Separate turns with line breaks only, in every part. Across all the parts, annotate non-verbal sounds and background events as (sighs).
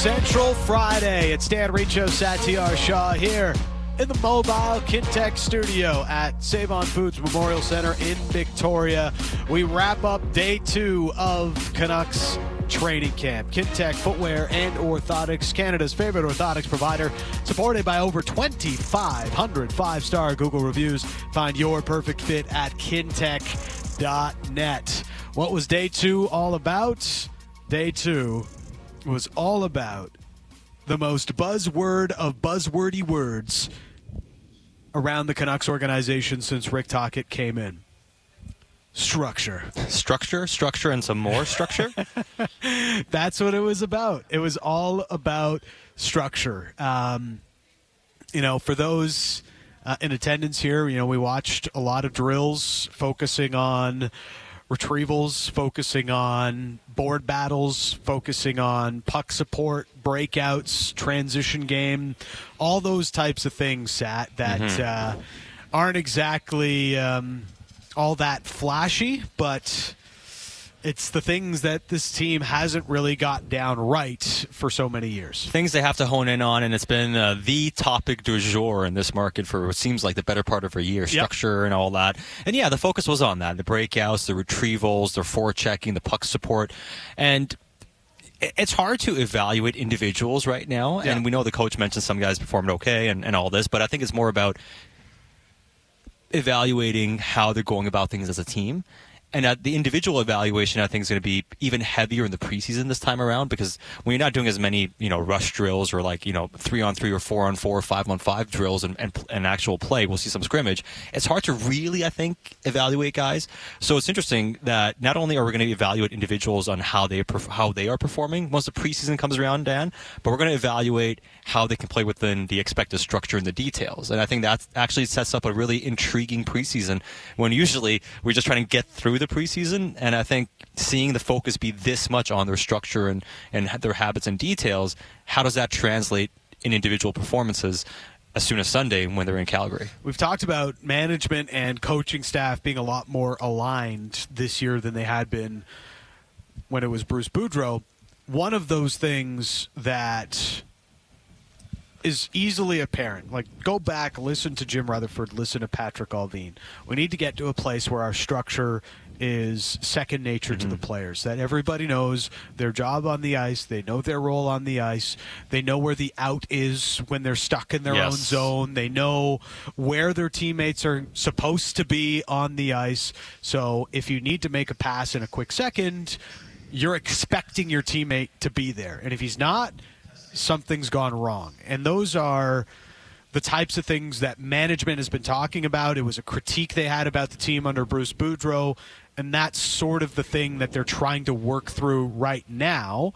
Central Friday. It's Dan Riccio, Satiar Shah here in the mobile Kintec studio at Save On Foods Memorial Center in Victoria. We wrap up day two of Canucks training camp. Kintec Footwear and Orthotics, Canada's favorite orthotics provider, supported by over 2,500 five-star Google reviews. Find your perfect fit at kintec.net. What was day two all about? Day two was all about the most buzzword of buzzwordy words around the Canucks organization since Rick Tocchet came in. Structure.
Structure, structure, and some more structure. (laughs)
That's what it was about. It was all about structure. Um, you know, for those uh, in attendance here, you know, we watched a lot of drills focusing on retrievals, focusing on board battles, focusing on puck support, breakouts, transition game, all those types of things, Sat, that uh, aren't exactly um, all that flashy, but it's the things that this team hasn't really got down right for so many years.
Things they have to hone in on, and it's been uh, the topic du jour in this market for what seems like the better part of a year. Structure and all that. And yeah, the focus was on that: the breakouts, the retrievals, the forechecking, the puck support, and it's hard to evaluate individuals right now.
Yeah.
And we know the coach mentioned some guys performed okay and, and all this, but I think it's more about evaluating how they're going about things as a team. And uh, the individual evaluation, I think, is going to be even heavier in the preseason this time around because when you're not doing as many, you know, rush drills or like, you know, three on three or four on four or five on five drills and, and, and actual play, we'll see some scrimmage. It's hard to really, I think, evaluate guys. So it's interesting that not only are we going to evaluate individuals on how they how they are performing once the preseason comes around, Dan, but we're going to evaluate how they can play within the expected structure and the details. And I think that actually sets up a really intriguing preseason when usually we're just trying to get through the preseason. And I think seeing the focus be this much on their structure and, and their habits and details, how does that translate in individual performances as soon as Sunday when they're in Calgary?
We've talked about management and coaching staff being a lot more aligned this year than they had been when it was Bruce Boudreau. One of those things that is easily apparent. Like, go back, listen to Jim Rutherford, listen to Patrik Allvin. We need to get to a place where our structure is second nature to the mm-hmm. players. That everybody knows their job on the ice, they know their role on the ice, they know where the out is when they're stuck in their
Yes.
own zone, they know where their teammates are supposed to be on the ice. So if you need to make a pass in a quick second, you're expecting your teammate to be there. And if he's not, something's gone wrong. And those are the types of things that management has been talking about. It was a critique they had about the team under Bruce Boudreau, and that's sort of the thing that they're trying to work through right now.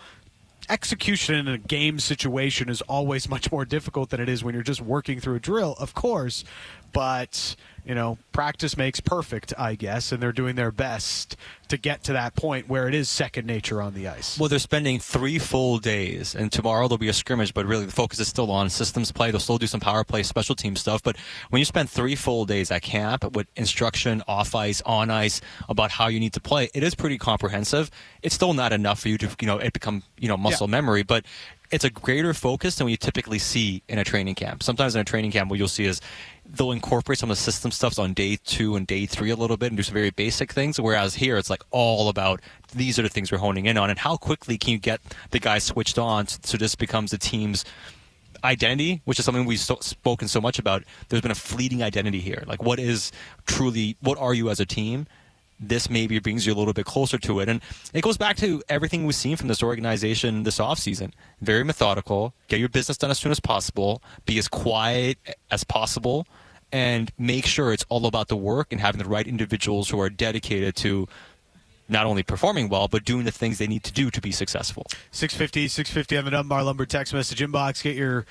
Execution in a game situation is always much more difficult than it is when you're just working through a drill, of course. But, you know, practice makes perfect, I guess, and they're doing their best to get to that point where it is second nature on the ice.
Well, they're spending three full days, and tomorrow there'll be a scrimmage, but really the focus is still on systems play. They'll still do some power play, special team stuff. But when you spend three full days at camp with instruction off ice, on ice about how you need to play, it is pretty comprehensive. It's still not enough for you to, you know, it become, you know, muscle
Yeah.
memory, but it's a greater focus than we typically see in a training camp. Sometimes in a training camp, what you'll see is they'll incorporate some of the system stuffs on day two and day three a little bit and do some very basic things. Whereas here, it's like all about these are the things we're honing in on, and how quickly can you get the guys switched on so this becomes the team's identity, which is something we've so, spoken so much about. There's been a fleeting identity here. Like, what is truly, what are you as a team? This maybe brings you a little bit closer to it. And it goes back to everything we've seen from this organization this offseason. Very methodical, get your business done as soon as possible, be as quiet as possible, and make sure it's all about the work and having the right individuals who are dedicated to not only performing well, but doing the things they need to do to be successful.
650, 650 on the Dunbar Lumber text message inbox. Get your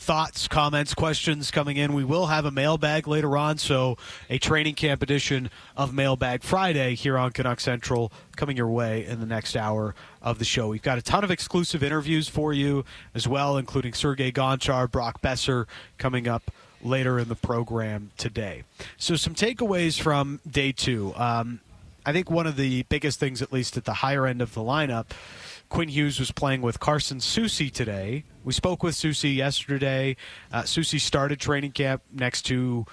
thoughts, comments, questions coming in. We will have a mailbag later on, so a training camp edition of Mailbag Friday here on Canuck Central coming your way in the next hour of the show. We've got a ton of exclusive interviews for you as well, including Sergei Gonchar, Brock Boeser coming up later in the program today. So, some takeaways from day two. Um, I think one of the biggest things, at least at the higher end of the lineup, Quinn Hughes was playing with Carson Soucy today. We spoke with Soucy yesterday. Uh, Soucy started training camp next to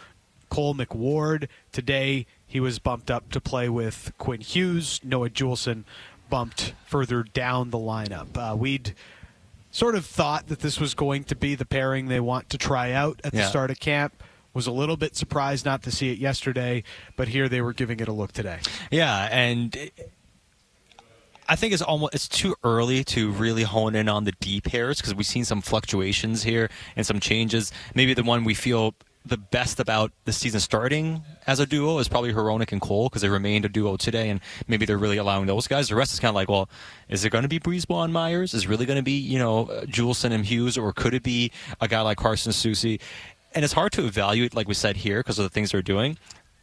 Cole McWard. Today, he was bumped up to play with Quinn Hughes. Noah Juulsen bumped further down the lineup. Uh, we'd sort of thought that this was going to be the pairing they want to try out at the
Yeah.
start of camp. Was a little bit surprised not to see it yesterday, but here they were giving it a look today.
Yeah, and I think it's almost it's too early to really hone in on the D pairs because we've seen some fluctuations here and some changes. Maybe the one we feel the best about the season starting as a duo is probably Hronek and Cole because they remained a duo today, and maybe they're really allowing those guys. The rest is kind of like, well, is it going to be Brisebois and Myers? Is it really going to be you know Juulsen and Hughes, or could it be a guy like Carson Soucy? And it's hard to evaluate, like we said here, because of the things they're doing.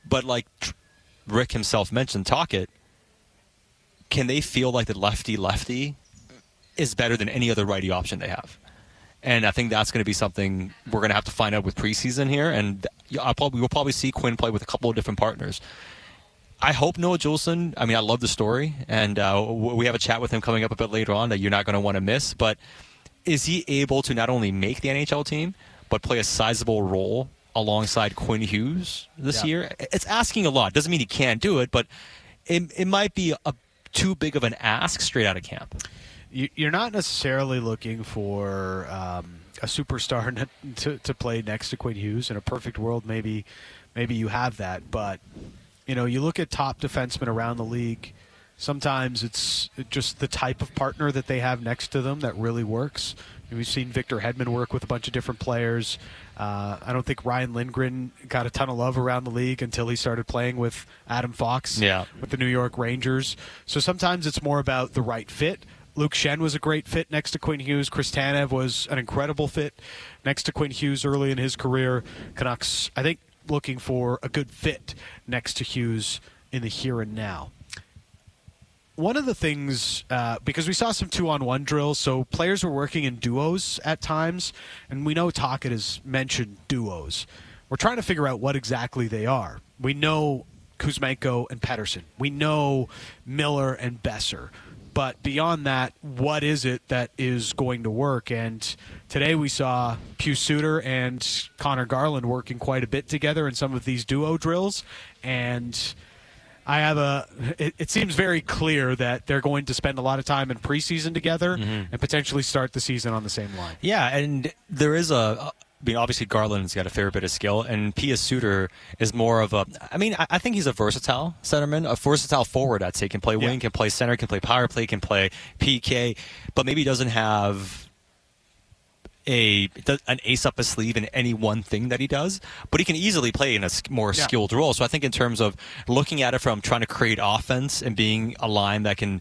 But like Rick himself mentioned, Tocchet, can they feel like the lefty lefty is better than any other righty option they have? And I think that's going to be something we're going to have to find out with preseason here. And I'll probably we'll probably see Quinn play with a couple of different partners. I hope Noah Juulsen. I mean, I love the story, and uh, we have a chat with him coming up a bit later on that you're not going to want to miss. But is he able to not only make the NHL team but play a sizable role alongside Quinn Hughes this
Yeah.
year? It's asking a lot. Doesn't mean he can't do it, but it, it might be a too big of an ask straight out of camp.
You- You're not necessarily looking for um, a superstar (laughs) to, to play next to Quinn Hughes. In a perfect world, maybe maybe you have that, but you know, you look at top defensemen around the league. Sometimes it's just the type of partner that they have next to them that really works. We've seen Victor Hedman work with a bunch of different players. Uh, I don't think Ryan Lindgren got a ton of love around the league until he started playing with Adam Fox
Yeah.
with the New York Rangers. So sometimes it's more about the right fit. Luke Schenn was a great fit next to Quinn Hughes. Chris Tanev was an incredible fit next to Quinn Hughes early in his career. Canucks, I think, looking for a good fit next to Hughes in the here and now. One of the things, uh, because we saw some two on one drills, so players were working in duos at times, and we know Tocchet has mentioned duos. We're trying to figure out what exactly they are. We know Kuzmenko and Pettersson. We know Miller and Boeser. But beyond that, what is it that is going to work? And today we saw Pius Suter and Conor Garland working quite a bit together in some of these duo drills. And I have a. It, it seems very clear that they're going to spend a lot of time in preseason together mm-hmm. and potentially start the season on the same line.
Yeah, and there is a. I mean, obviously Garland's got a fair bit of skill, and Pius Suter is more of a. I mean, I, I think he's a versatile centerman, a versatile forward. I'd say can play wing,
Yeah.
can play center, can play power play, can play PK, but maybe doesn't have a an ace up his sleeve in any one thing that he does, but he can easily play in a more
Yeah.
skilled role. So I think in terms of looking at it from trying to create offense and being a line that can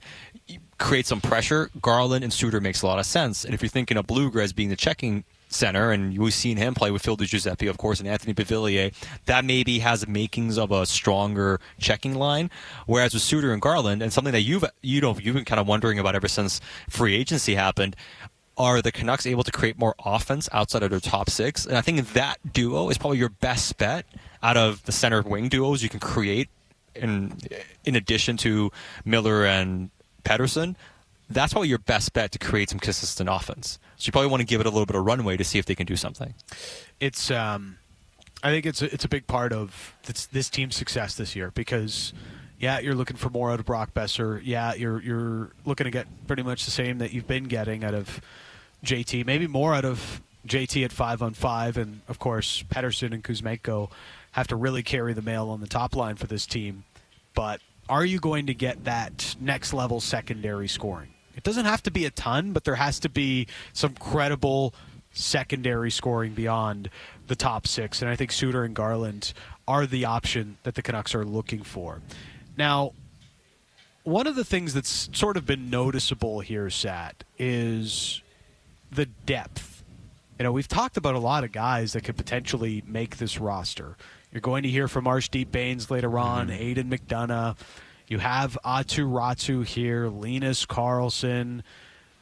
create some pressure, Garland and Suter makes a lot of sense. And if you're thinking of Blueger being the checking center, and we've seen him play with Phil Giuseppe, of course, and Anthony Beauvillier, that maybe has the makings of a stronger checking line. Whereas with Suter and Garland, and something that you've you know you've been kind of wondering about ever since free agency happened. Are the Canucks able to create more offense outside of their top six? And I think that duo is probably your best bet out of the center wing duos you can create in in addition to Miller and Pettersson, that's probably your best bet to create some consistent offense. So you probably want to give it a little bit of runway to see if they can do something.
it's um, I think it's a, it's a big part of this, this team's success this year because yeah, you're looking for more out of Brock Boeser. Yeah, you're you're looking to get pretty much the same that you've been getting out of JT, maybe more out of JT at five on five, and of course Pettersson and Kuzmenko have to really carry the mail on the top line for this team. But are you going to get that next level secondary scoring? It doesn't have to be a ton, but there has to be some credible secondary scoring beyond the top six. And I think Suter and Garland are the option that the Canucks are looking for. Now, one of the things that's sort of been noticeable here, Sat, is the depth. You know, we've talked about a lot of guys that could potentially make this roster. You're going to hear from Arshdeep Bains later on, mm-hmm. Aidan McDonough. You have Aatu Räty here, Linus Karlsson.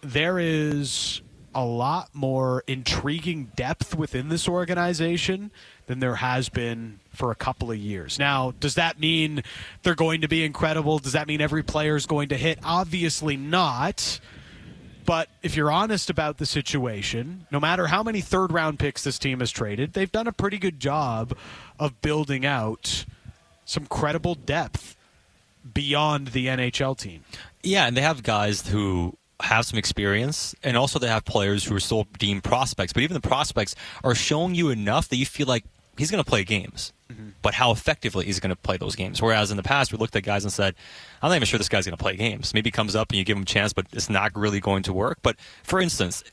There is a lot more intriguing depth within this organization than there has been for a couple of years. Now, does that mean they're going to be incredible? Does that mean every player is going to hit? Obviously not. But if you're honest about the situation, no matter how many third round picks this team has traded, they've done a pretty good job of building out some credible depth beyond the NHL team.
Yeah, and they have guys who have some experience, and also they have players who are still deemed prospects. But even the prospects are showing you enough that you feel like he's going to play games. Mm-hmm. But how effectively he's going to play those games. Whereas in the past, we looked at guys and said, I'm not even sure this guy's going to play games. Maybe he comes up and you give him a chance, but it's not really going to work. But for instance,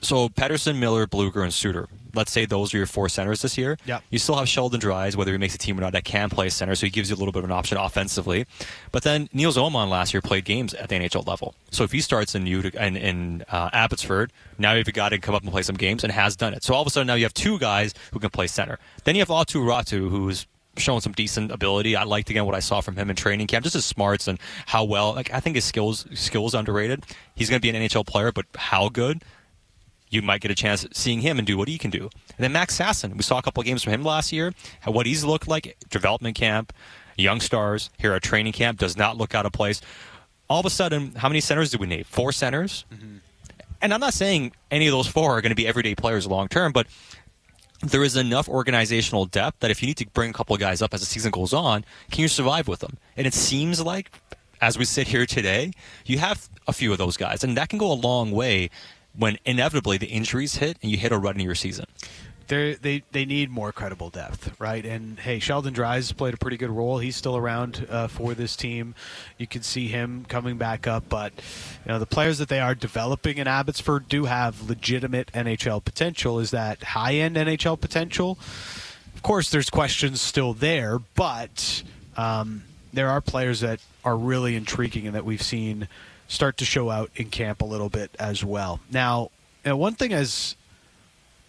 so Pettersson, Miller, Blueger, and Suter. Let's say those are your four centers this year. You still have Sheldon Dries, whether he makes a team or not, that can play center, so he gives you a little bit of an option offensively. But then Nils Åman last year played games at the NHL level. So if he starts in Utica, in, in uh, Abbotsford, now you've got to come up and play some games and has done it. So all of a sudden now you have two guys who can play center. Then you have Aatu Räty, who's shown some decent ability. I liked again what I saw from him in training camp, just his smarts and how well. Like I think his skills skills underrated. He's going to be an NHL player, but how good? You might get a chance seeing him and do what he can do. And then Max Sasson, we saw a couple of games from him last year. What he's looked like, development camp, young stars here at training camp, does not look out of place. All of a sudden, how many centers do we need? Four centers. Mm-hmm. And I'm not saying any of those four are going to be everyday players long term, but there is enough organizational depth that if you need to bring a couple of guys up as the season goes on, can you survive with them? And it seems like, as we sit here today, you have a few of those guys, and that can go a long way when inevitably the injuries hit and you hit a run in your season.
They're, they they need more credible depth, right? And hey, Sheldon Dries played a pretty good role. He's still around uh, for this team. You can see him coming back up, but you know the players that they are developing in Abbotsford do have legitimate NHL potential. Is that high end NHL potential? Of course, there's questions still there, but um, there are players that are really intriguing and that we've seen start to show out in camp a little bit as well. Now, you know, one thing as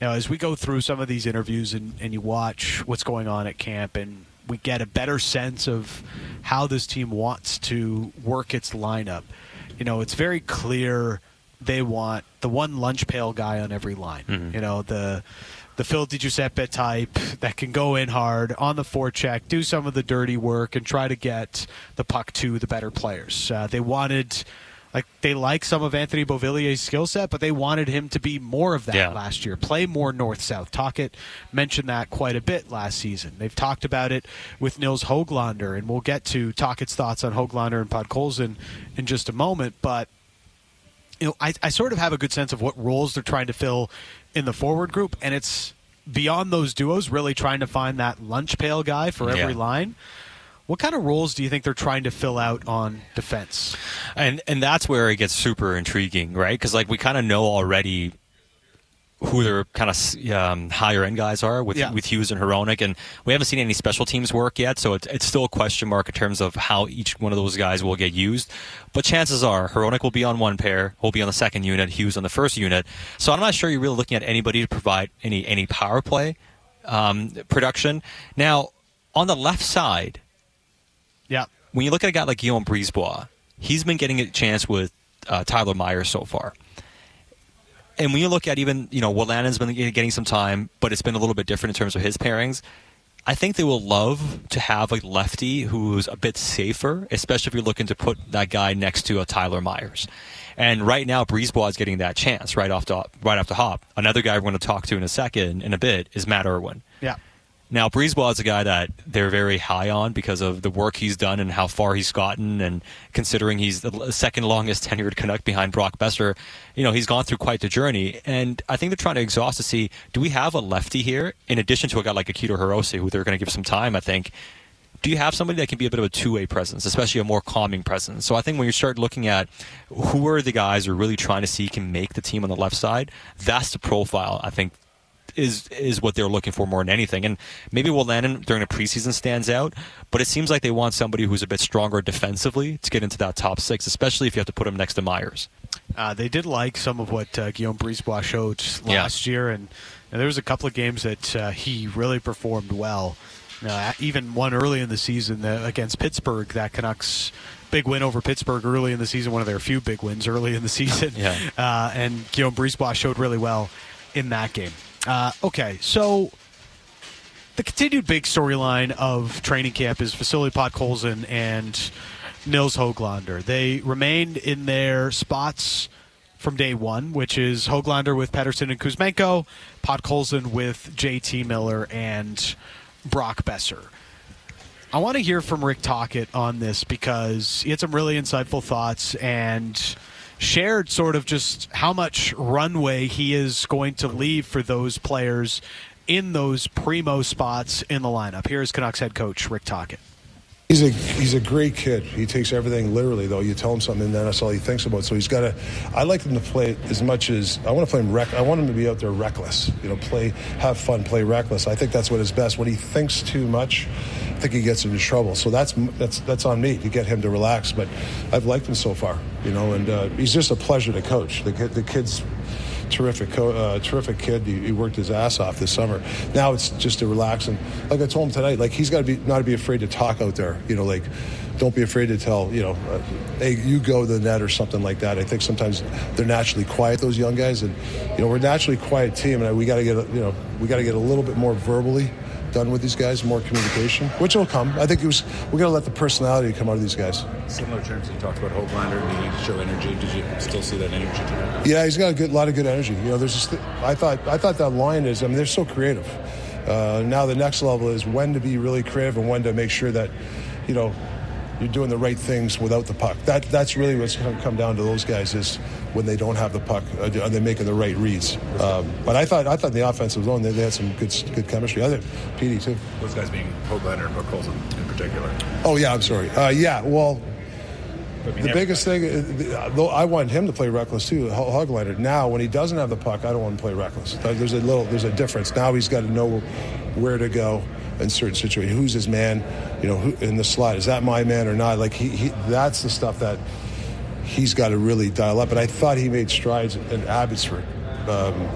you know, as we go through some of these interviews and, and you watch what's going on at camp and we get a better sense of how this team wants to work its lineup. You know, it's very clear they want the one lunch pail guy on every line. Mm-hmm. You know, the the Phil Di Giuseppe type that can go in hard on the forecheck, do some of the dirty work, and try to get the puck to the better players. Uh, they wanted like they like some of Anthony Beauvillier's skill set, but they wanted him to be more of that yeah. last year. Play more north south. Tocchet mentioned that quite a bit last season. They've talked about it with Nils Hoglander, and we'll get to Tocchet's thoughts on Hoglander and Podkolzin in just a moment. But you know, I, I sort of have a good sense of what roles they're trying to fill in the forward group, and it's beyond those duos, really trying to find that lunch pail guy for every yeah. line. What kind of roles do you think they're trying to fill out on defense?
And and that's where it gets super intriguing, right? Because like we kind of know already who their kind of um, higher end guys are with yeah. with Hughes and Hronek, and we haven't seen any special teams work yet, so it's, it's still a question mark in terms of how each one of those guys will get used. But chances are Hronek will be on one pair, will be on the second unit, Hughes on the first unit. So I'm not sure you're really looking at anybody to provide any any power play um, production. Now on the left side,
yeah.
When you look at a guy like Guillaume Brisebois, he's been getting a chance with uh, Tyler Myers so far. And when you look at even, you know, Wolanin's been getting some time, but it's been a little bit different in terms of his pairings. I think they will love to have a lefty who's a bit safer, especially if you're looking to put that guy next to a Tyler Myers. And right now, Brisebois is getting that chance right off the right off the hop. Another guy we're going to talk to in a second, in a bit, is Matt Irwin.
Yeah.
Now, Brisebois is a guy that they're very high on because of the work he's done and how far he's gotten, and considering he's the second longest (laughs) tenured Canuck behind Brock Boeser, you know, he's gone through quite the journey. And I think they're trying to exhaust to see do we have a lefty here, in addition to a guy like Akito Hirose, who they're going to give some time, I think. Do you have somebody that can be a bit of a two-way presence, especially a more calming presence? So I think when you start looking at who are the guys who are really trying to see can make the team on the left side, that's the profile I think is is what they're looking for more than anything. And maybe Will Wolanin during the preseason stands out, but it seems like they want somebody who's a bit stronger defensively to get into that top six, especially if you have to put him next to Myers.
Uh, they did like some of what uh, Guillaume Brisebois showed last yeah. year, and, and, there was a couple of games that uh, he really performed well. Even one early in the season uh, against Pittsburgh, that Canucks big win over Pittsburgh early in the season, one of their few big wins early in the (laughs) season.
yeah.
Uh, and Guillaume Brisebois showed really well in that game. Uh, okay, so the continued big storyline of training camp is Vasily Podkolzin and Nils Hoglander. They remained in their spots from day one, which is Hoglander with Pettersson and Kuzmenko, Podkolzin with JT Miller and Brock Boeser. I want to hear from Rick Tocchet on this because he had some really insightful thoughts and shared sort of just how much runway he is going to leave for those players in those primo spots in the lineup. Here's Canucks head coach Rick Tocchet.
He's a he's a great kid. He takes everything literally, though. You tell him something, and then that's all he thinks about. So he's got to. I like him to play as much as I want to play him. Rec, I want him to be out there reckless. You know, play, have fun, play reckless. I think that's what is best. When he thinks too much, think he gets into trouble. So that's that's that's on me to get him to relax. But I've liked him so far. You know, and uh, he's just a pleasure to coach. The the kid's terrific, uh, terrific kid. He, he, worked his ass off this summer. Now it's just to relax and, like I told him tonight, like he's got to be not to be afraid to talk out there. You know, like don't be afraid to tell. You know, uh, hey, you go to the net or something like that. I think sometimes they're naturally quiet, those young guys, and you know we're naturally quiet team, and we got to get you know we got to get a little bit more verbally done with these guys, more communication, which will come. I think it was we're going to let the personality come out of these guys.
Similar terms, you talked about Hoglander needing to show energy. Did you still see that energy tonight?
Yeah, he's got a good, lot of good energy. You know, there's just I thought I thought that line is. I mean, they're so creative. Uh, now the next level is when to be really creative and when to make sure that, you know, you're doing the right things without the puck. That that's really what's going to come down to those guys is when they don't have the puck, are they making the right reads? Um, but I thought I thought the offensive zone they, they had some good good chemistry. Other PD too.
Those guys being Hoglander and Colson in particular.
Oh yeah, I'm sorry. Uh, yeah, well. The biggest thing, uh, though, I want him to play reckless too. Hoglander. Now, when he doesn't have the puck, I don't want him to play reckless. There's a little, there's a difference. Now he's got to know where to go in certain situations. Who's his man? You know, who, in the slot is that my man or not? Like he, he that's the stuff that he's got to really dial up. And I thought he made strides in Abbotsford. Um,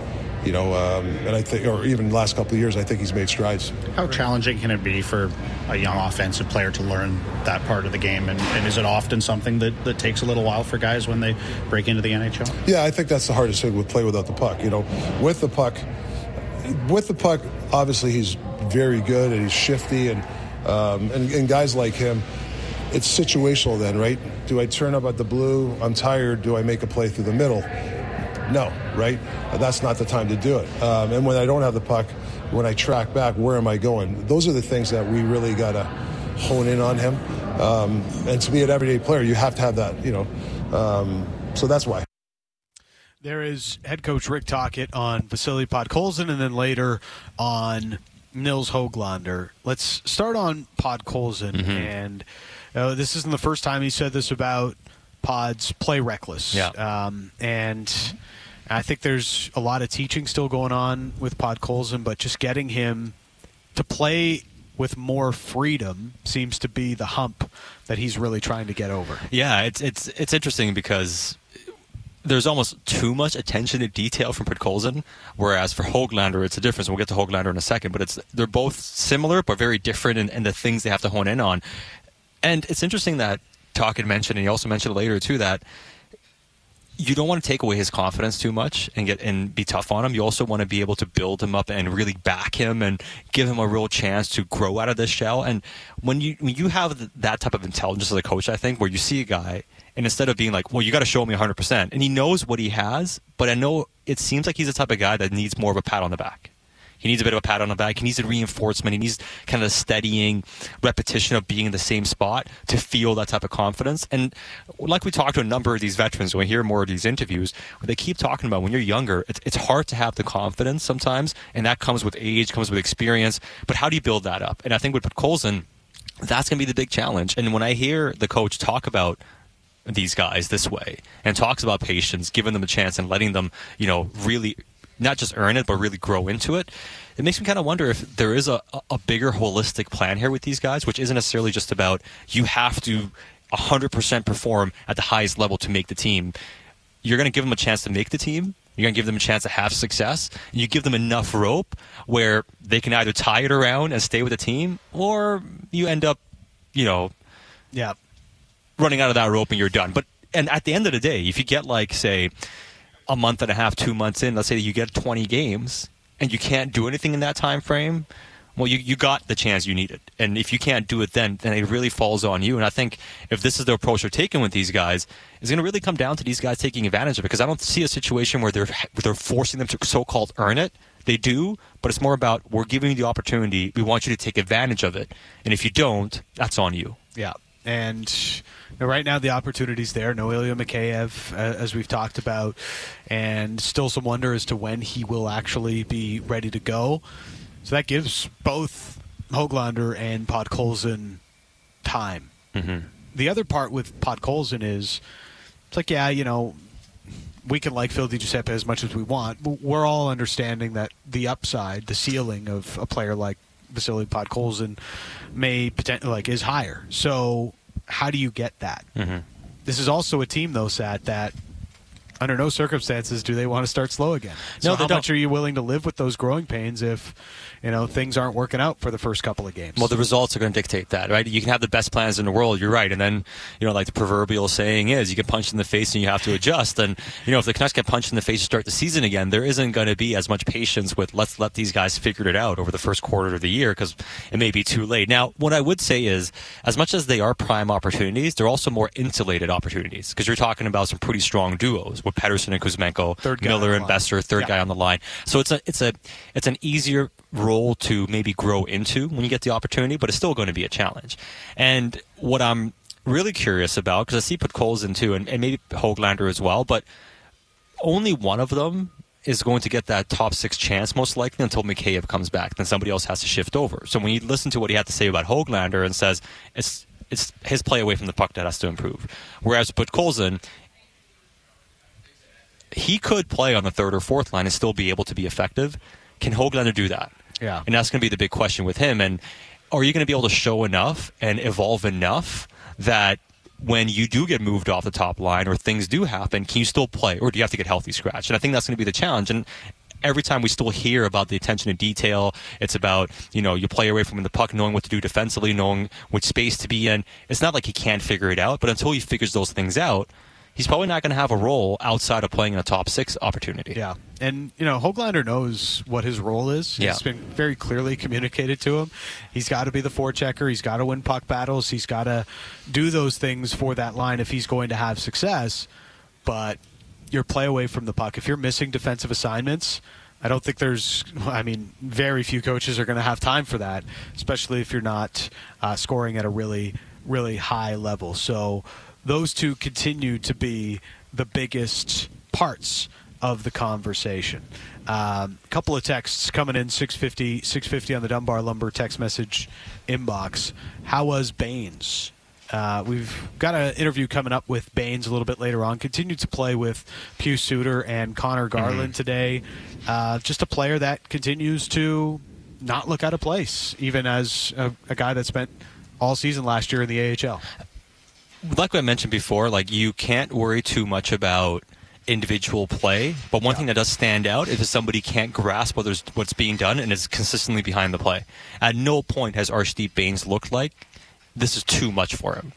you know, um, and I think, or even the last couple of years, I think he's made strides.
How challenging can it be for a young offensive player to learn that part of the game? And, and, is it often something that, that takes a little while for guys when they break into the NHL?
Yeah, I think that's the hardest thing with play without the puck. You know, with the puck, with the puck, obviously he's very good and he's shifty, and, um, and, and guys like him, it's situational then, right? Do I turn up at the blue? I'm tired. Do I make a play through the middle? No, right? That's not the time to do it. Um, and when I don't have the puck, when I track back, where am I going? Those are the things that we really got to hone in on him. Um, and to be an everyday player, you have to have that, you know. Um, so that's why.
There is head coach Rick Tocchet on Vasily Podkolzin, and then later on Nils Hoglander. Let's start on Podkolzin, mm-hmm. and uh, this isn't the first time he said this about Pods play reckless.
Yeah.
Um, and I think there's a lot of teaching still going on with Podkolzin, but just getting him to play with more freedom seems to be the hump that he's really trying to get over.
Yeah, it's it's it's interesting because there's almost too much attention to detail from Podkolzin, whereas for Hoglander, it's a difference. We'll get to Hoglander in a second, but it's they're both similar but very different in, in the things they have to hone in on. And it's interesting that Talk had mentioned, and he also mentioned later too, that you don't want to take away his confidence too much and get and be tough on him. You also want to be able to build him up and really back him and give him a real chance to grow out of this shell. And when you when you have that type of intelligence as a coach, I think where you see a guy and instead of being like, well, you got to show me 100%, and he knows what he has, but I know it seems like he's the type of guy that needs more of a pat on the back. He needs a bit of a pat on the back. He needs a reinforcement. He needs kind of a steadying repetition of being in the same spot to feel that type of confidence. And like we talked to a number of these veterans, when we hear more of these interviews, they keep talking about when you're younger, it's, it's hard to have the confidence sometimes, and that comes with age, comes with experience. But how do you build that up? And I think with Colson, that's going to be the big challenge. And when I hear the coach talk about these guys this way and talks about patience, giving them a chance and letting them, you know, really not just earn it but really grow into it. It makes me kind of wonder if there is a, a bigger holistic plan here with these guys, which isn't necessarily just about you have to 100% perform at the highest level to make the team. You're going to give them a chance to make the team. You're going to give them a chance to have success. And you give them enough rope where they can either tie it around and stay with the team, or you end up, you know,
yeah,
running out of that rope and you're done. But and at the end of the day, if you get like say a month and a half, two months in, let's say you get 20 games and you can't do anything in that time frame, well, you, you got the chance you needed. And if you can't do it then, then it really falls on you. And I think if this is the approach they're taking with these guys, it's going to really come down to these guys taking advantage of it. Because I don't see a situation where they're, where they're forcing them to so called earn it. They do, but it's more about we're giving you the opportunity. We want you to take advantage of it. And if you don't, that's on you.
Yeah. And right now the opportunity's there. No Ilya Mikheyev, uh, as we've talked about, and still some wonder as to when he will actually be ready to go. So that gives both Hoglander and Podkolzin time.
Mm-hmm.
The other part with Podkolzin is it's like, yeah, you know, we can like Phil Di Giuseppe as much as we want. But we're all understanding that the upside, the ceiling of a player like Vasily Podkolzin may potentially like is higher. So how do you get that?
Mm-hmm.
This is also a team though, Sat, that under no circumstances do they want to start slow again. So
No,
how
don't.
much are you willing to live with those growing pains if you know things aren't working out for the first couple of games?
Well, the results are going to dictate that, right? You can have the best plans in the world, you're right, and then you know, like the proverbial saying is, you get punched in the face and you have to adjust. And you know, if the Canucks get punched in the face to start the season again, there isn't going to be as much patience with let's let these guys figure it out over the first quarter of the year because it may be too late. Now, what I would say is, as much as they are prime opportunities, they're also more insulated opportunities because you're talking about some pretty strong duos with Pettersson and Kuzmenko,
Third
Miller and. Boeser, third
Yeah.
guy on the line. So it's a it's a it's an easier role to maybe grow into when you get the opportunity, but it's still going to be a challenge. And what I'm really curious about because I see Podkolzin too, and, and maybe Hoglander as well, but only one of them is going to get that top six chance most likely until Mikheyev comes back. Then somebody else has to shift over. So when you listen to what he had to say about Hoglander and says it's it's his play away from the puck that has to improve, whereas Podkolzin he could play on the third or fourth line and still be able to be effective. Can Hoglander do that?
Yeah.
And that's going to be the big question with him. And are you going to be able to show enough and evolve enough that when you do get moved off the top line or things do happen, can you still play or do you have to get healthy scratch? And I think that's going to be the challenge. And every time we still hear about the attention to detail, it's about, you know, you play away from the puck, knowing what to do defensively, knowing which space to be in. It's not like he can't figure it out, but until he figures those things out, he's probably not going to have a role outside of playing in a top six opportunity.
Yeah, and you know Hoglander knows what his role is.
Yeah.
It's been very clearly communicated to him. He's got to be the forechecker. He's got to win puck battles. He's got to do those things for that line if he's going to have success. But your play away from the puck, if you're missing defensive assignments. I don't think there's. I mean, very few coaches are going to have time for that, especially if you're not uh, scoring at a really, really high level. So, those two continue to be the biggest parts of the conversation. A um, couple of texts coming in 650, 650 on the Dunbar Lumber text message inbox. How was Bains? Uh, we've got an interview coming up with Bains a little bit later on. Continued to play with Pius Suter and Conor Garland today. Uh, just a player that continues to not look out of place, even as a, a guy that spent all season last year in the AHL.
Like I mentioned before, like you can't worry too much about individual play, but one thing that does stand out is if somebody can't grasp what what's being done and is consistently behind the play. At no point has Arshdeep Bains looked like this is too much for him.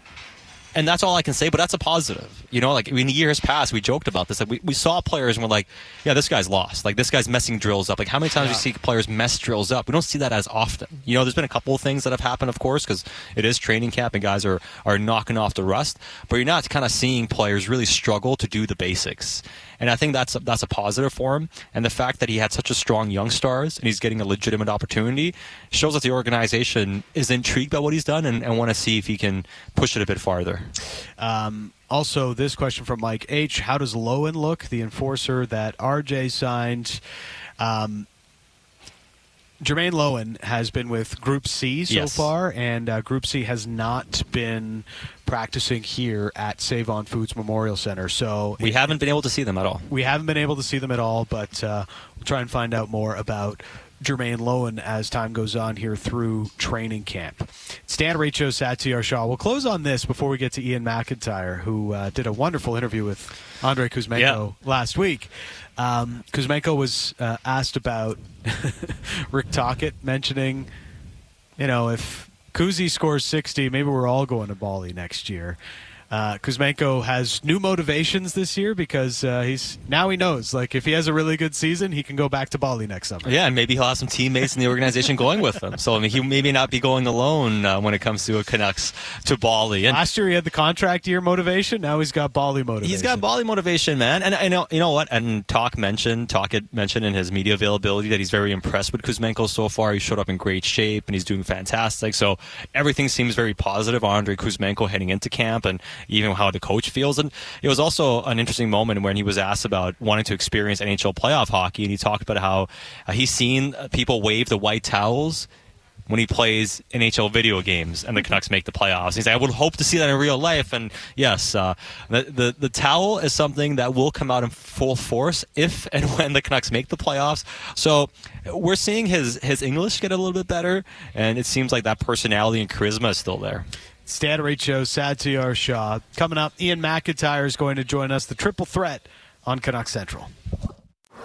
And that's all I can say, but that's a positive. You know, like in years past, we joked about this. Like we, we saw players and we're like, yeah, this guy's lost. Like this guy's messing drills up. Like how many times do we see players mess drills up? We don't see that as often. You know, there's been a couple of things that have happened, of course, because it is training camp and guys are, are knocking off the rust. But you're not kind of seeing players really struggle to do the basics. And I think that's a, that's a positive for him. And the fact that he had such a strong young stars and he's getting a legitimate opportunity shows that the organization is intrigued by what he's done and, and want to see if he can push it a bit farther.
Um, also, this question from Mike H. How does Loewen look, the enforcer that RJ signed? Um, Jermaine Loewen has been with Group C so
Yes.
far, and uh, Group C has not been practicing here at Save On Foods Memorial Center. So
We haven't been able to see them at all.
we haven't been able to see them at all, but uh, we'll try and find out more about Jermaine Loewen as time goes on here through training camp. Dan Riccio, Satiar Shah. We'll close on this before we get to Iain MacIntyre, who uh, did a wonderful interview with Andrei Kuzmenko
Yeah.
last week. Um, Kuzmenko was uh, asked about (laughs) Rick Tocchet mentioning, you know, if Kuzi scores 60, maybe we're all going to Bali next year. Uh, Kuzmenko has new motivations this year because uh, he's now he knows like if he has a really good season, he can go back to Bali next summer.
Yeah, and maybe he'll have some teammates in the organization going with him. So I mean, he maybe not be going alone uh, when it comes to a Canucks to Bali. And
Last year he had the contract year motivation. Now he's got Bali motivation.
He's got Bali motivation, man. And I know, you know what? And Talk mentioned, Talk had mentioned in his media availability that he's very impressed with Kuzmenko so far. He showed up in great shape and he's doing fantastic. So everything seems very positive on Andrei Kuzmenko heading into camp and even how the coach feels. And it was also an interesting moment when he was asked about wanting to experience NHL playoff hockey, and he talked about how uh, he's seen people wave the white towels when he plays NHL video games and the Canucks make the playoffs. He's like, I would hope to see that in real life. And yes, uh, the, the the towel is something that will come out in full force if (laughs) and when the Canucks make the playoffs. So we're seeing his his English get a little bit better, and it seems like that personality and charisma is still there.
Dan Riccio, Satiar Shah. Coming up, Iain MacIntyre is going to join us, the triple threat on Canuck Central.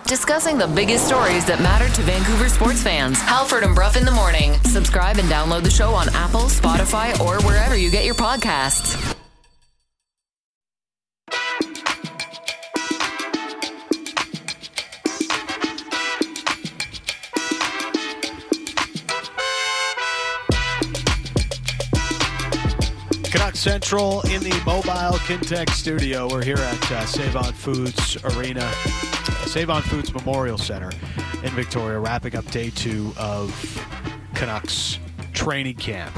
Discussing the biggest stories that matter to Vancouver sports fans. Halford and Brough in the morning. Subscribe and download the show on Apple, Spotify, or wherever you get your podcasts.
Central in the mobile Kintec studio. We're here at uh, Save On Foods Arena, Save On Foods Memorial Center in Victoria, wrapping up day two of Canucks training camp.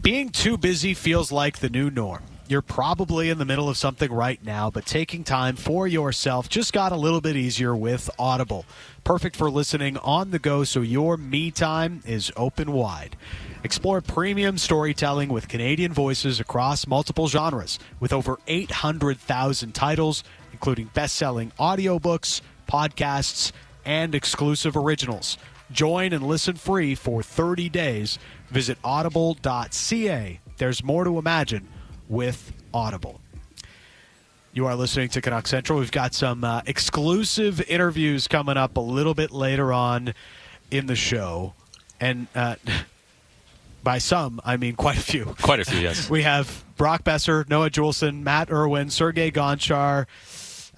Being too busy feels like the new norm. You're probably in the middle of something right now, but taking time for yourself just got a little bit easier with Audible. Perfect for listening on the go, so your me time is open wide. Explore premium storytelling with Canadian voices across multiple genres, with over 800,000 titles, including best selling audiobooks, podcasts, and exclusive originals. Join and listen free for 30 days. Visit audible.ca. There's more to imagine with Audible. You are listening to Canuck Central. We've got some uh, exclusive interviews coming up a little bit later on in the show. And uh, (laughs) by some, I mean quite a few.
Quite a few, yes. (laughs)
We have Brock Boeser, Noah Juulsen, Matt Irwin, Sergey Gonchar,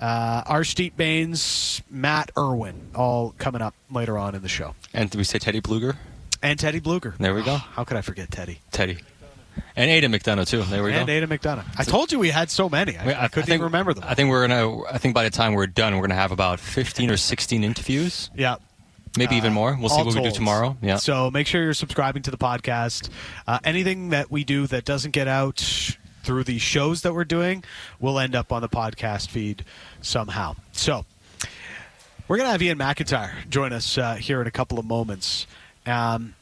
uh, Arshdeep Bains, Matt Irwin, all coming up later on in the show.
And did we say Teddy Blueger?
And Teddy Blueger.
There we go.
How could I forget Teddy?
Teddy. And Aidan McDonough too. There we go.
and
go.
Aidan McDonough. I told you we had so many. I, I couldn't
think,
even remember them.
I think we're gonna. I think by the time we're done, we're gonna have about fifteen or sixteen interviews.
yeah.
Maybe even more. We'll see what we do tomorrow. Yeah.
So make sure you're subscribing to the podcast. Uh, anything that we do that doesn't get out through the shows that we're doing will end up on the podcast feed somehow. So we're going to have Iain MacIntyre join us uh, here in a couple of moments. Um,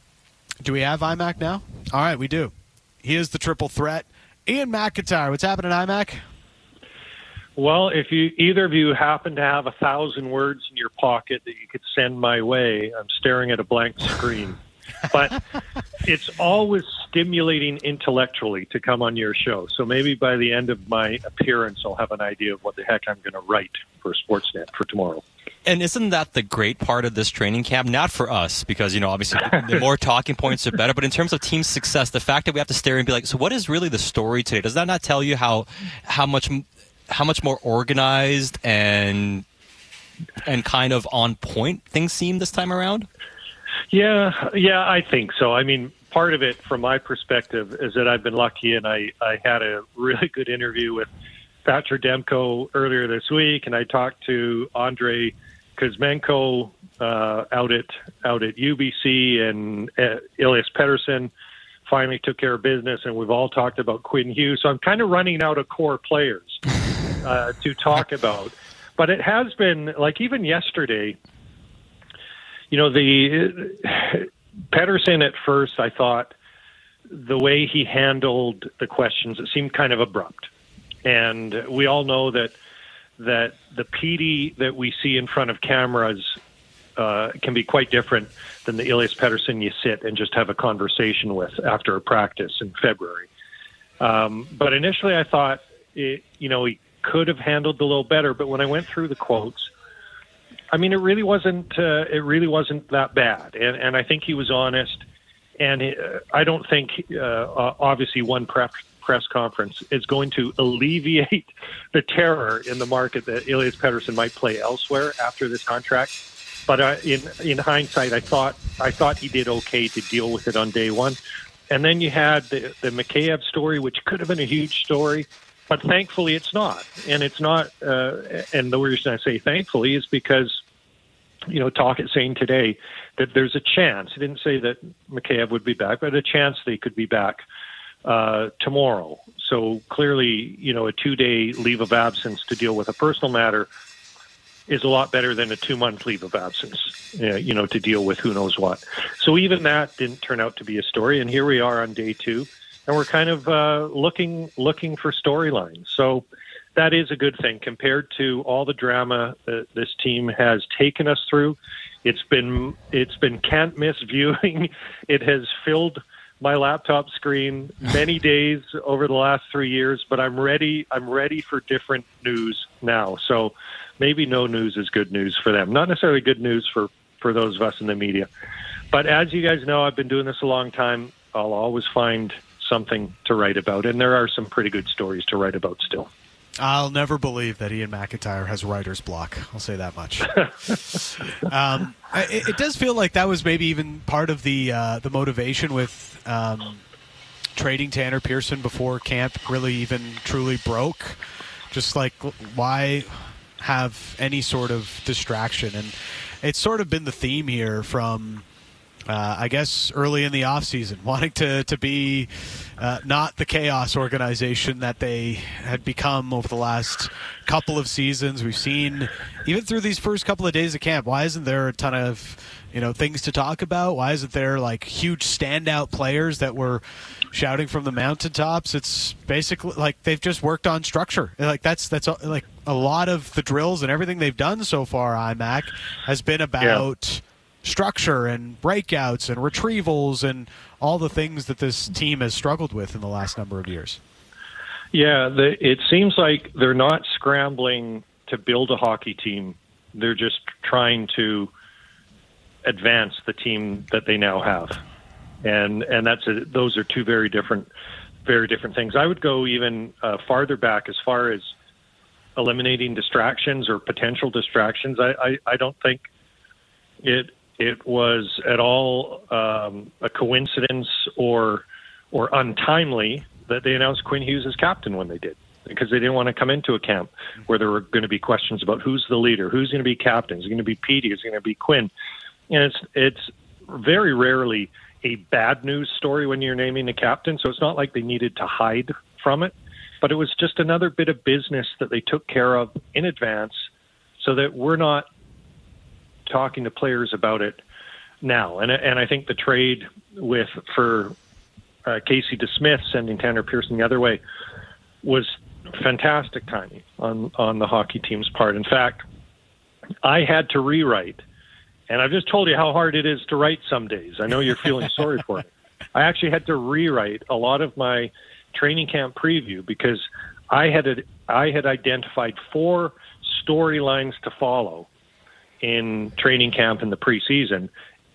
do we have IMAC now? All right, we do. He is the triple threat. Iain MacIntyre, what's happening, IMAC?
Well, if you either of you happen to have a thousand words in your pocket that you could send my way, I'm staring at a blank screen. (laughs) but it's always stimulating intellectually to come on your show. So maybe by the end of my appearance, I'll have an idea of what the heck I'm going to write for Sportsnet for tomorrow.
And isn't that the great part of this training camp? Not for us, because you know obviously (laughs) the more talking points are better. But in terms of team success, the fact that we have to stare and be like, so what is really the story today? Does that not tell you how how much how much more organized and and kind of on point things seem this time around?
Yeah, yeah, I think so. I mean, part of it, from my perspective, is that I've been lucky and I, I had a really good interview with Thatcher Demko earlier this week, and I talked to Andrei Kuzmenko uh, out at out at UBC, and uh, Elias Pettersson finally took care of business, and we've all talked about Quinn Hughes. So I'm kind of running out of core players (laughs) uh, to talk about. But it has been like even yesterday. You know the Pettersson at first. I thought the way he handled the questions it seemed kind of abrupt, and we all know that that the PD that we see in front of cameras uh, can be quite different than the Elias Pettersson you sit and just have a conversation with after a practice in February. Um, but initially, I thought it, you know he could have handled a little better. But when I went through the quotes, I mean, it really wasn't. Uh, it really wasn't that bad, and and I think he was honest. And uh, I don't think, uh, obviously, one prep press conference is going to alleviate (laughs) the terror in the market that Elias Pettersson might play elsewhere after this contract. But uh, in in hindsight, I thought I thought he did okay to deal with it on day one. And then you had the, the Mikheyev story, which could have been a huge story, but thankfully it's not. And it's not. Uh, and the reason I say thankfully is because, you know, talk is saying today that there's a chance. He didn't say that Mikheyev would be back, but a chance they could be back uh, tomorrow. So clearly, you know, a two-day leave of absence to deal with a personal matter is a lot better than a two month leave of absence, uh, you know, to deal with who knows what. So even that didn't turn out to be a story. And here we are on day two, and we're kind of uh, looking looking for storylines. So that is a good thing compared to all the drama that this team has taken us through. It's been it's been can't miss viewing. (laughs) It has filled my laptop screen many days over the last three years, but I'm ready. I'm ready for different news now. So maybe no news is good news for them. Not necessarily good news for, for those of us in the media. But as you guys know, I've been doing this a long time. I'll always find something to write about, and there are some pretty good stories to write about still.
I'll never believe that Iain MacIntyre has writer's block. I'll say that much. (laughs) um, it, it, does feel like that was maybe even part of the uh, the motivation with um, trading Tanner Pearson before camp really even truly broke. Just like why have any sort of distraction. And it's sort of been the theme here from, uh, I guess, early in the offseason, (laughs) wanting to, to be uh, not the chaos organization that they had become over the last couple of seasons. We've seen, even through these first couple of days of camp, why isn't there a ton of you know things to talk about? Why isn't there like huge standout players that were shouting from the mountaintops? It's basically like they've just worked on structure. Like that's that's like a lot of the drills and everything they've done so far, IMAC, has been about yeah. Structure and breakouts and retrievals and all the things that this team has struggled with in the last number of years.
Yeah, the, it seems like they're not scrambling to build a hockey team. They're just trying to advance the team that they now have, and and that's a, those are two very different, very different things. I would go even uh, farther back as far as eliminating distractions or potential distractions. I, I, I don't think it it was at all um, a coincidence or or untimely that they announced Quinn Hughes as captain when they did because they didn't want to come into a camp where there were going to be questions about who's the leader, who's going to be captain, is it going to be Petey, is it going to be Quinn, and it's it's very rarely a bad news story when you're naming a captain, so it's not like they needed to hide from it. But it was just another bit of business that they took care of in advance so that we're not talking to players about it now. And, and I think the trade with for uh, Casey DeSmith sending Tanner Pearson the other way was fantastic timing on, on the hockey team's part. In fact, I had to rewrite, and I've just told you how hard it is to write some days. I know you're feeling (laughs) sorry for me. I actually had to rewrite a lot of my training camp preview because I had I had identified four storylines to follow in training camp in the preseason,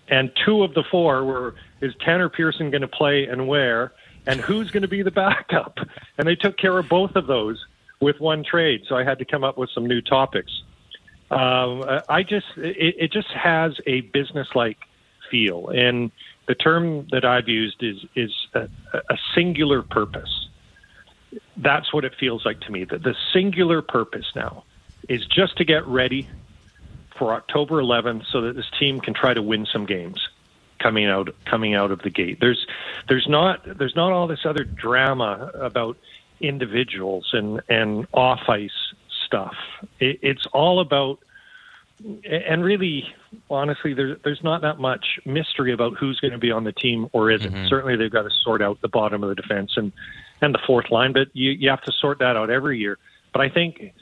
and two of the four were is Tanner Pearson going to play and where, and who's going to be the backup, and they took care of both of those with one trade. So I had to come up with some new topics. Um, I just it, it just has a business like feel and the term that I've used is is a, a singular purpose. That's what it feels like to me. That the singular purpose now is just to get ready for October 11th, so that this team can try to win some games coming out coming out of the gate. There's there's not there's not all this other drama about individuals and and off ice stuff. It, it's all about and really, honestly, there's there's not that much mystery about who's going to be on the team or isn't. Mm-hmm. Certainly, they've got to sort out the bottom of the defense and and the fourth line, but you you have to sort that out every year. But I think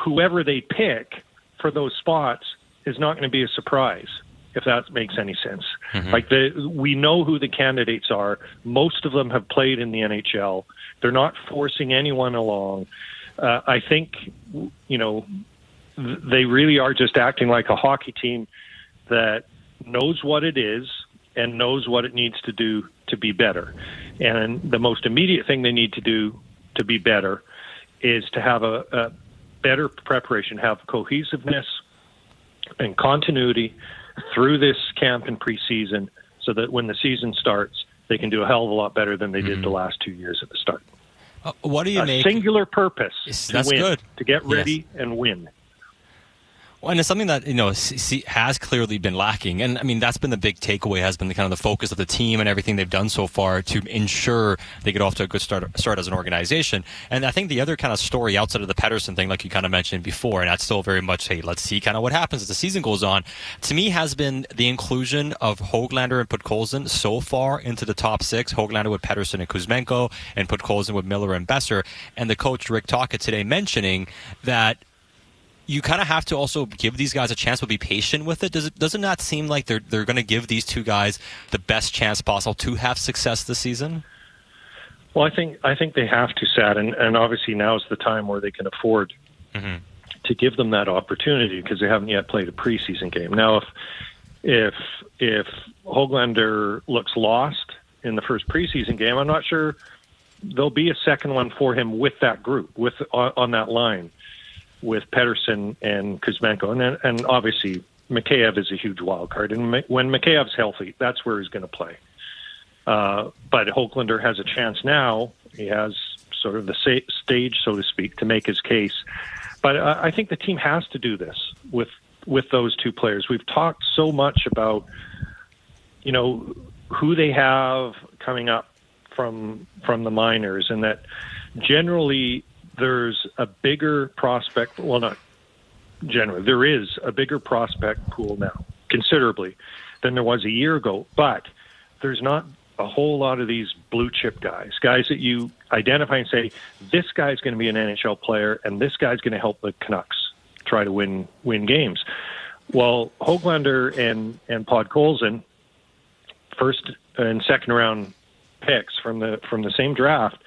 whoever they pick for those spots is not going to be a surprise if that makes any sense. Mm-hmm. Like the we know who the candidates are. Most of them have played in the NHL. They're not forcing anyone along. Uh, I think you know they really are just acting like a hockey team that knows what it is and knows what it needs to do to be better. And the most immediate thing they need to do to be better is to have a, a better preparation, have cohesiveness and continuity through this camp and preseason so that when the season starts, they can do a hell of a lot better than they did the last two years at the start.
Uh, what do you
a
make?
singular purpose
Yes,
to
that's
win,
good.
to get
Yes.
ready and win.
Well, and it's something that you know has clearly been lacking, and I mean that's been the big takeaway. Has been the kind of the focus of the team and everything they've done so far to ensure they get off to a good start start as an organization. And I think the other kind of story outside of the Pettersson thing, like you kind of mentioned before, and that's still very much hey, let's see kind of what happens as the season goes on. To me, has been the inclusion of Hoglander and Podkolzin so far into the top six. Hoglander with Pettersson and Kuzmenko, and Podkolzin with Miller and Boeser. And the coach Rick Tocchet today mentioning that you kind of have to also give these guys a chance, but be patient with it. Does it does it not seem like they're they're going to give these two guys the best chance possible to have success this season?
Well, I think I think they have to set, and, and obviously now is the time where they can afford mm-hmm. to give them that opportunity because they haven't yet played a preseason game. Now, if if if Hoglander looks lost in the first preseason game, I'm not sure there'll be a second one for him with that group, with on, on that line, with Pettersson and Kuzmenko, and and obviously Mikheyev is a huge wild card, and when Mikheyev's healthy, that's where he's going to play. Uh, but Hoglander has a chance now. He has sort of the sa- stage, so to speak, to make his case. But uh, I think the team has to do this with with those two players. We've talked so much about, you know, who they have coming up from from the minors, and that generally there's a bigger prospect. Well, not generally, there is a bigger prospect pool now, considerably, than there was a year ago. But there's not a whole lot of these blue chip guys, guys that you identify and say, this guy's going to be an NHL player, and this guy's going to help the Canucks try to win win games. Well, Hoglander and and Podkolzin, first and second round picks from the from the same draft,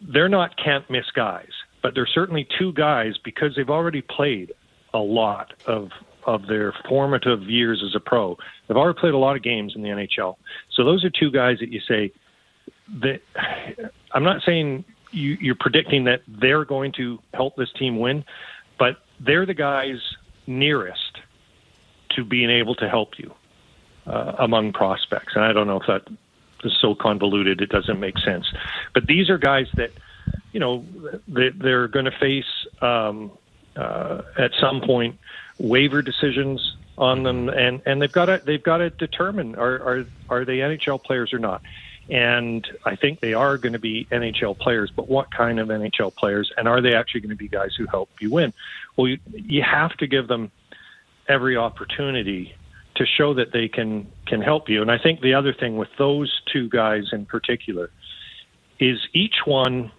they're not can't miss guys, but they're certainly two guys because they've already played a lot of of their formative years as a pro. They've already played a lot of games in the NHL. So those are two guys that you say that (sighs) I'm not saying you, you're predicting that they're going to help this team win, but they're the guys nearest to being able to help you uh, among prospects. And I don't know if that is so convoluted it doesn't make sense. But these are guys that, you know, they, they're going to face um, uh, at some point waiver decisions on them, and, and they've got to they've got to determine are are are they NHL players or not. And I think they are going to be NHL players, but what kind of NHL players? And are they actually going to be guys who help you win? Well, you, you have to give them every opportunity to show that they can can help you. And I think the other thing with those two guys in particular is each one,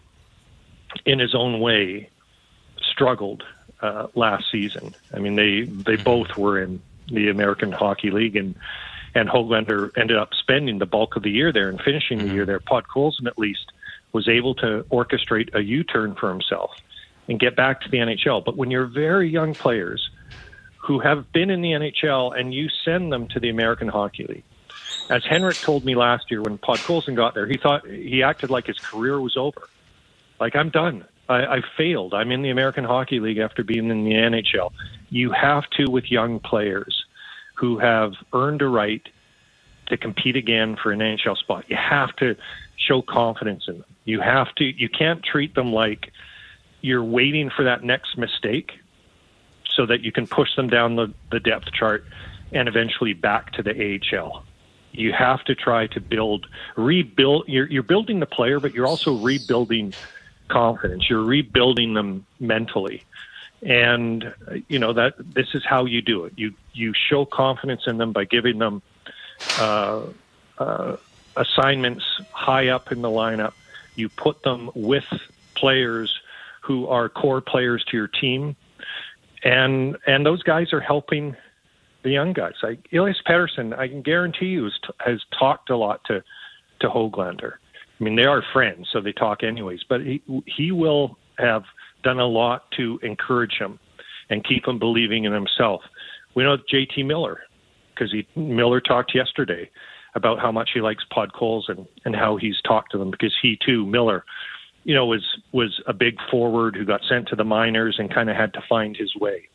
in his own way, struggled uh, last season. I mean, they they both were in the American Hockey League, and and Hoglander ended up spending the bulk of the year there and finishing the year there. Podkolzin, at least, was able to orchestrate a U-turn for himself and get back to the NHL. But when you're very young players who have been in the NHL and you send them to the American Hockey League, as Henrik told me last year when Podkolzin got there, he thought he acted like his career was over. Like I'm done. I, I failed. I'm in the American Hockey League after being in the NHL. You have to with young players who have earned a right to compete again for an NHL spot. You have to show confidence in them. You have to. You can't treat them like you're waiting for that next mistake so that you can push them down the, the depth chart and eventually back to the AHL. You have to try to build, rebuild. You're, you're building the player, but you're also rebuilding confidence. You're rebuilding them mentally, and you know that this is how you do it. You you show confidence in them by giving them uh, uh, assignments high up in the lineup. You put them with players who are core players to your team, and and those guys are helping the young guys. Like Elias Pettersson, I can guarantee you, has, has talked a lot to to Hoglander. I mean, they are friends, so they talk anyways. But he he will have done a lot to encourage him and keep him believing in himself. We know JT Miller because he Miller talked yesterday about how much he likes Podkolzin and and how he's talked to them because he too Miller, you know, was was a big forward who got sent to the minors and kind of had to find his way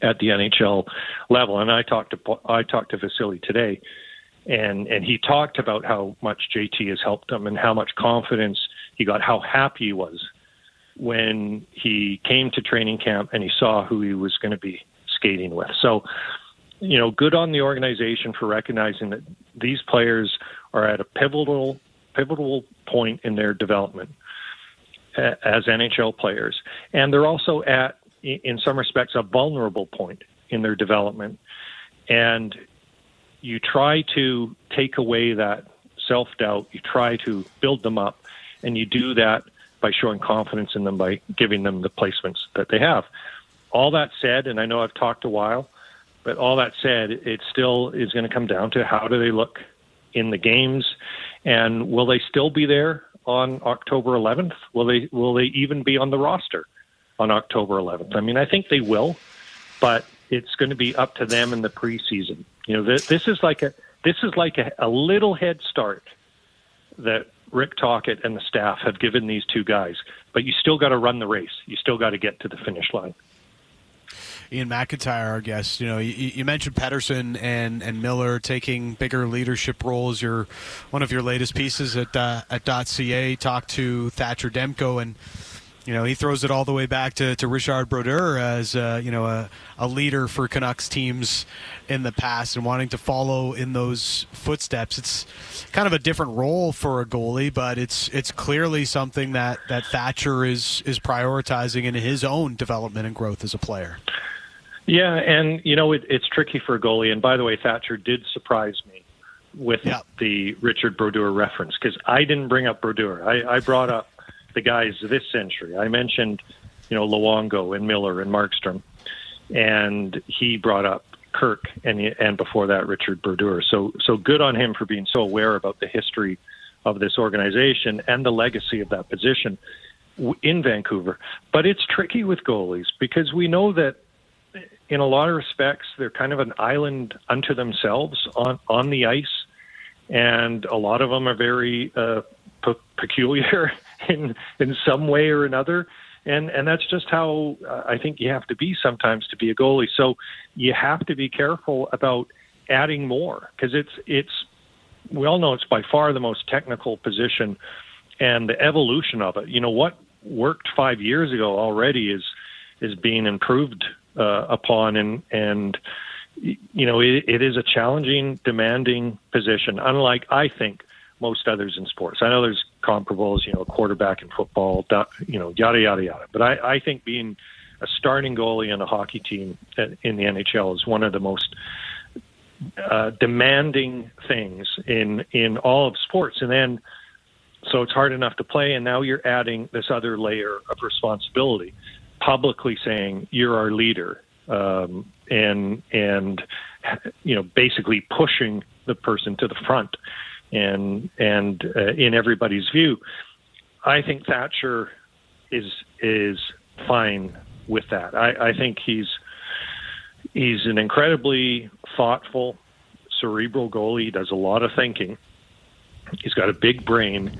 at the NHL level. And I talked to I talked to Vasily today, and and he talked about how much JT has helped him and how much confidence he got, how happy he was when he came to training camp and he saw who he was going to be skating with. So, you know, good on the organization for recognizing that these players are at a pivotal pivotal point in their development as NHL players, and they're also at, in some respects, a vulnerable point in their development. And you try to take away that self doubt. You try to build them up, and you do that by showing confidence in them by giving them the placements that they have. All that said, and I know I've talked a while, but all that said, it still is going to come down to how do they look in the games, and will they still be there on October 11th? Will they will they even be on the roster on October 11th? I mean, I think they will, but it's going to be up to them in the preseason. You know, this, this is like a this is like a, a little head start that Rick Tocchet and the staff have given these two guys. But you still got to run the race. You still got to get to the finish line.
Iain MacIntyre, our guest. You know, you, you, mentioned Pettersson and, and Miller taking bigger leadership roles. Your one of your latest pieces at uh, at .ca talked to Thatcher Demko and you know, he throws it all the way back to, to Richard Brodeur as, uh, you know, a, a leader for Canucks teams in the past and wanting to follow in those footsteps. It's kind of a different role for a goalie, but it's it's clearly something that, that Thatcher is, is prioritizing in his own development and growth as a player.
Yeah, and, you know, it, it's tricky for a goalie. And by the way, Thatcher did surprise me with the Richard Brodeur reference because I didn't bring up Brodeur. I, I brought up the guys this century. I mentioned, you know, Luongo and Miller and Markstrom, and he brought up Kirk and and before that Richard Brodeur. So so good on him for being so aware about the history of this organization and the legacy of that position in Vancouver. But it's tricky with goalies because we know that in a lot of respects they're kind of an island unto themselves on on the ice, and a lot of them are very uh, pe- peculiar (laughs) in in some way or another. And and that's just how uh, I think you have to be sometimes to be a goalie. So you have to be careful about adding more because it's it's we all know it's by far the most technical position and the evolution of it. You know what worked five years ago already is is being improved uh, upon and and you know it, it is a challenging, demanding position. Unlike I think most others in sports. I know there's comparables, you know, quarterback in football, you know, yada yada yada. But I, I think being a starting goalie on a hockey team in the NHL is one of the most uh, demanding things in in all of sports. And then, so it's hard enough to play, and now you're adding this other layer of responsibility, publicly saying you're our leader, um, and and you know, basically pushing the person to the front and and uh, in everybody's view. I think Thatcher is is fine with that. I, I think he's he's an incredibly thoughtful, cerebral goalie. He does a lot of thinking. He's got a big brain,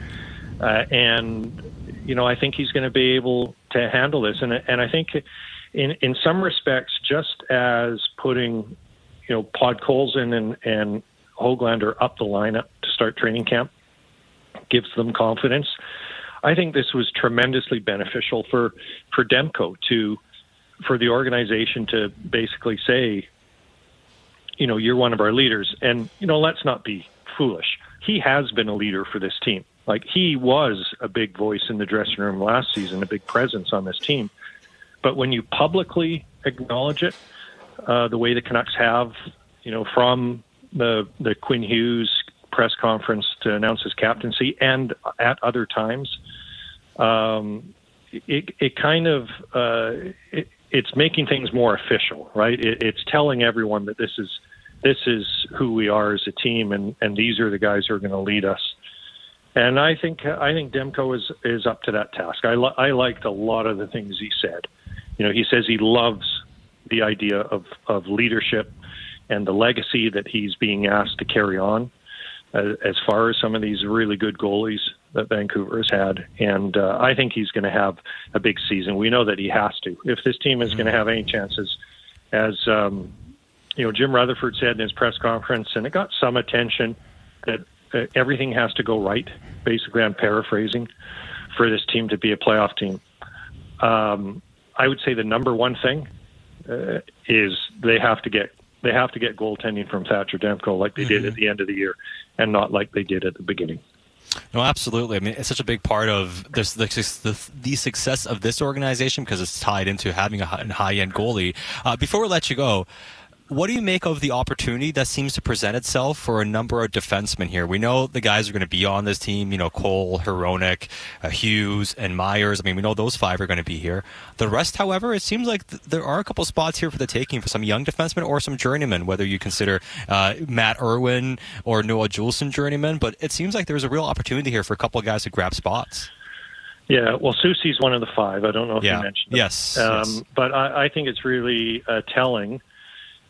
uh, and you know I think he's going to be able to handle this. And and I think in in some respects, just as putting you know Podkolzin and and Hoglander up the lineup to start training camp gives them confidence. I think this was tremendously beneficial for for Demko to for the organization to basically say, you know, you're one of our leaders, and you know, let's not be foolish. He has been a leader for this team. Like he was a big voice in the dressing room last season, a big presence on this team. But when you publicly acknowledge it, uh, the way the Canucks have, you know, from the the Quinn Hughes press conference to announce his captaincy, and at other times, um, it it kind of uh, it, it's making things more official, right? It, it's telling everyone that this is this is who we are as a team, and and these are the guys who are going to lead us. And I think I think Demko is is up to that task. I li- I liked a lot of the things he said. You know, he says he loves the idea of of leadership and the legacy that he's being asked to carry on uh, as far as some of these really good goalies that Vancouver has had. And uh, I think he's going to have a big season. We know that he has to. If this team is mm-hmm. going to have any chances, as um, you know, Jim Rutherford said in his press conference, and it got some attention that uh, everything has to go right. Basically, I'm paraphrasing for this team to be a playoff team. Um, I would say the number one thing uh, is they have to get they have to get goaltending from Thatcher Demko like they mm-hmm. did at the end of the year, and not like they did at the beginning.
No, absolutely. I mean, it's such a big part of this, the, the, the success of this organization because it's tied into having a high end goalie. Uh, before we let you go, what do you make of the opportunity that seems to present itself for a number of defensemen here? We know the guys are going to be on this team, you know, Cole, Hronek, uh, Hughes, and Myers. I mean, we know those five are going to be here. The rest, however, it seems like th- there are a couple spots here for the taking for some young defensemen or some journeymen, whether you consider uh, Matt Irwin or Noah Juulsen journeymen. But it seems like there's a real opportunity here for a couple of guys to grab spots.
Yeah, well, Soucy's one of the five. I don't know if
yeah.
you mentioned. Them.
Yes, um, yes.
but I, I, think it's really uh, telling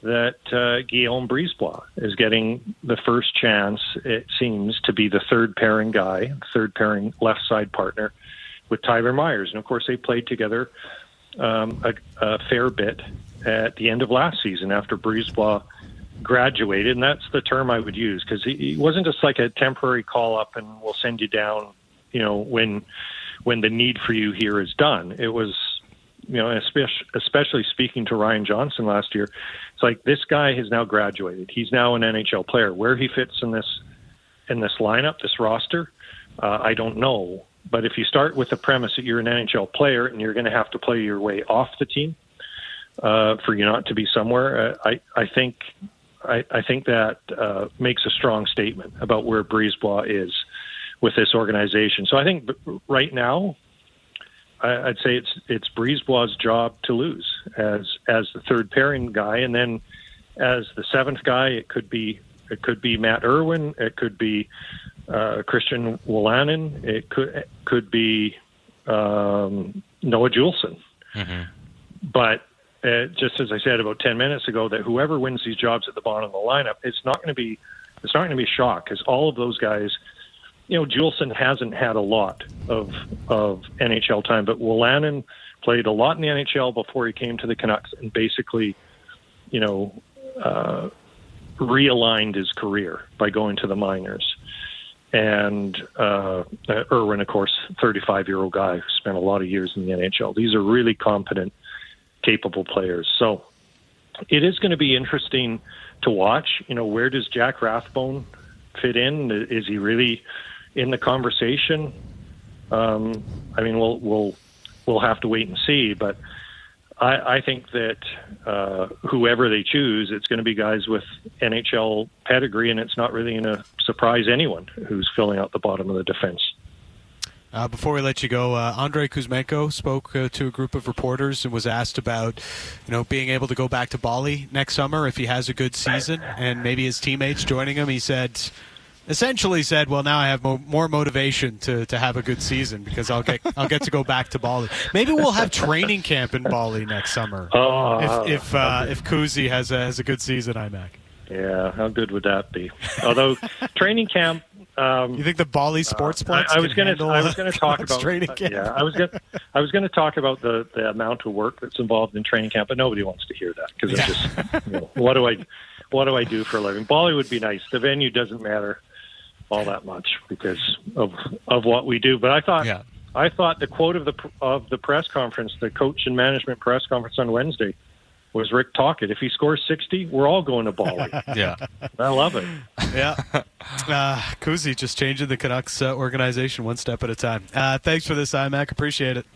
that uh, Guillaume Brisebois is getting the first chance, it seems, to be the third pairing guy, third pairing left side partner with Tyler Myers. And of course, they played together um, a, a, fair bit at the end of last season after Brisebois graduated. And that's the term I would use because he, he wasn't just like a temporary call up and we'll send you down, you know, when when the need for you here is done. It was you know, especially, speaking to Ryan Johnson last year, it's like this guy has now graduated. He's now an NHL player. Where he fits in this in this lineup, this roster, uh, I don't know. But if you start with the premise that you're an NHL player and you're going to have to play your way off the team uh, for you not to be somewhere, uh, I I think I, I think that uh, makes a strong statement about where Brisebois is with this organization. So I think right now I, would say it's it's Brisebois' job to lose as as the third pairing guy, and then as the seventh guy, it could be it could be Matt Irwin, it could be uh, Christian Wolanin, it could it could be um, Noah Juulsen. Mm-hmm. But uh, just as I said about ten minutes ago, that whoever wins these jobs at the bottom of the lineup, it's not going to be it's not going to be a shock because all of those guys you know, Juulsen hasn't had a lot of of NHL time, but Wolanin played a lot in the NHL before he came to the Canucks, and basically, you know, uh, realigned his career by going to the minors. And uh, Irwin, of course, 35 year old guy who spent a lot of years in the NHL. These are really competent, capable players. So it is going to be interesting to watch. You know, where does Jack Rathbone fit in? Is he really in the conversation. Um, I mean, we'll we'll we'll have to wait and see, but I, I think that uh, whoever they choose, it's going to be guys with NHL pedigree, and it's not really going to surprise anyone who's filling out the bottom of the defense.
Uh, before we let you go, uh, Andrei Kuzmenko spoke uh, to a group of reporters and was asked about, you know, being able to go back to Bali next summer if he has a good season and maybe his teammates joining him. He said, essentially said, "Well, now I have mo- more motivation to, to have a good season because I'll get I'll get to go back to Bali. Maybe we'll have training camp in Bali next summer (laughs)
oh,
if if uh, if Kuzi has a has a good season. IMAC.
Yeah, how good would that be? Although (laughs) training camp. Um,
you think the Bali Sportsplex? Uh, I,
I, was
going to.
I was going (laughs) to talk about
training camp.
Uh, yeah, I was going. I was going to talk about the the amount of work that's involved in training camp, but nobody wants to hear that because yeah. it's just you know, what do I what do I do for a living? Bali would be nice. The venue doesn't matter all that much because of of what we do. But I thought yeah. I thought the quote of the of the press conference, the coach and management press conference on Wednesday, was Rick Tocchet. If he scores sixty, we're all going to Bali. (laughs)
yeah,
I love it.
Yeah, uh, Kuzi just changing the Canucks uh, organization one step at a time. Uh, thanks for this, IMAC. Appreciate it.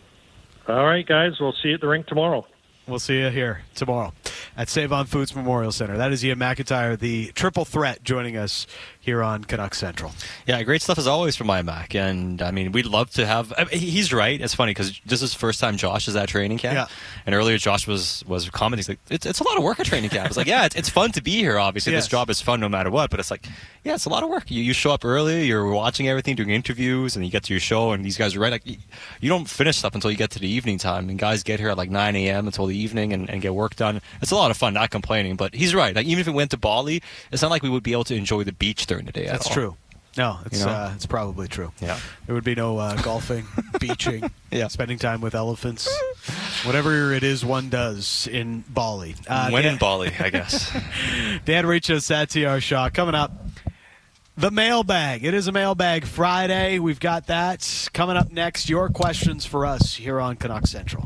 All right, guys. We'll see you at the rink tomorrow.
We'll see you here tomorrow at Save On Foods Memorial Center. That is Iain MacIntyre, the triple threat, joining us here on Canuck Central.
Yeah, great stuff as always from IMAC. And I mean, we'd love to have. I mean, he's right. It's funny because this is the first time Josh is at training camp.
Yeah.
And earlier, Josh was was commenting. He's like, it's, it's a lot of work at training camp. It's like, yeah, it's, it's fun to be here. Obviously, yes. this job is fun no matter what. But it's like, yeah, it's a lot of work. You, you show up early, you're watching everything, doing interviews, and you get to your show, and these guys are right. Like, you don't finish stuff until you get to the evening time. And guys get here at like 9 a.m. until the evening and, and get work done. It's a lot lot of fun, not complaining. But he's right. Like, even if we went to Bali, it's not like we would be able to enjoy the beach during the day. at
That's true. No, it's
You know?
uh, it's probably true.
Yeah.
There would be no uh, golfing, (laughs) beaching,
Yeah.
spending time with elephants, whatever it is one does in Bali. Uh,
when
Dan,
in Bali, I (laughs) guess.
Dan Riccio, Satiar Shah coming up. The mailbag. It is a mailbag Friday. We've got that coming up next. Your questions for us here on Canuck Central.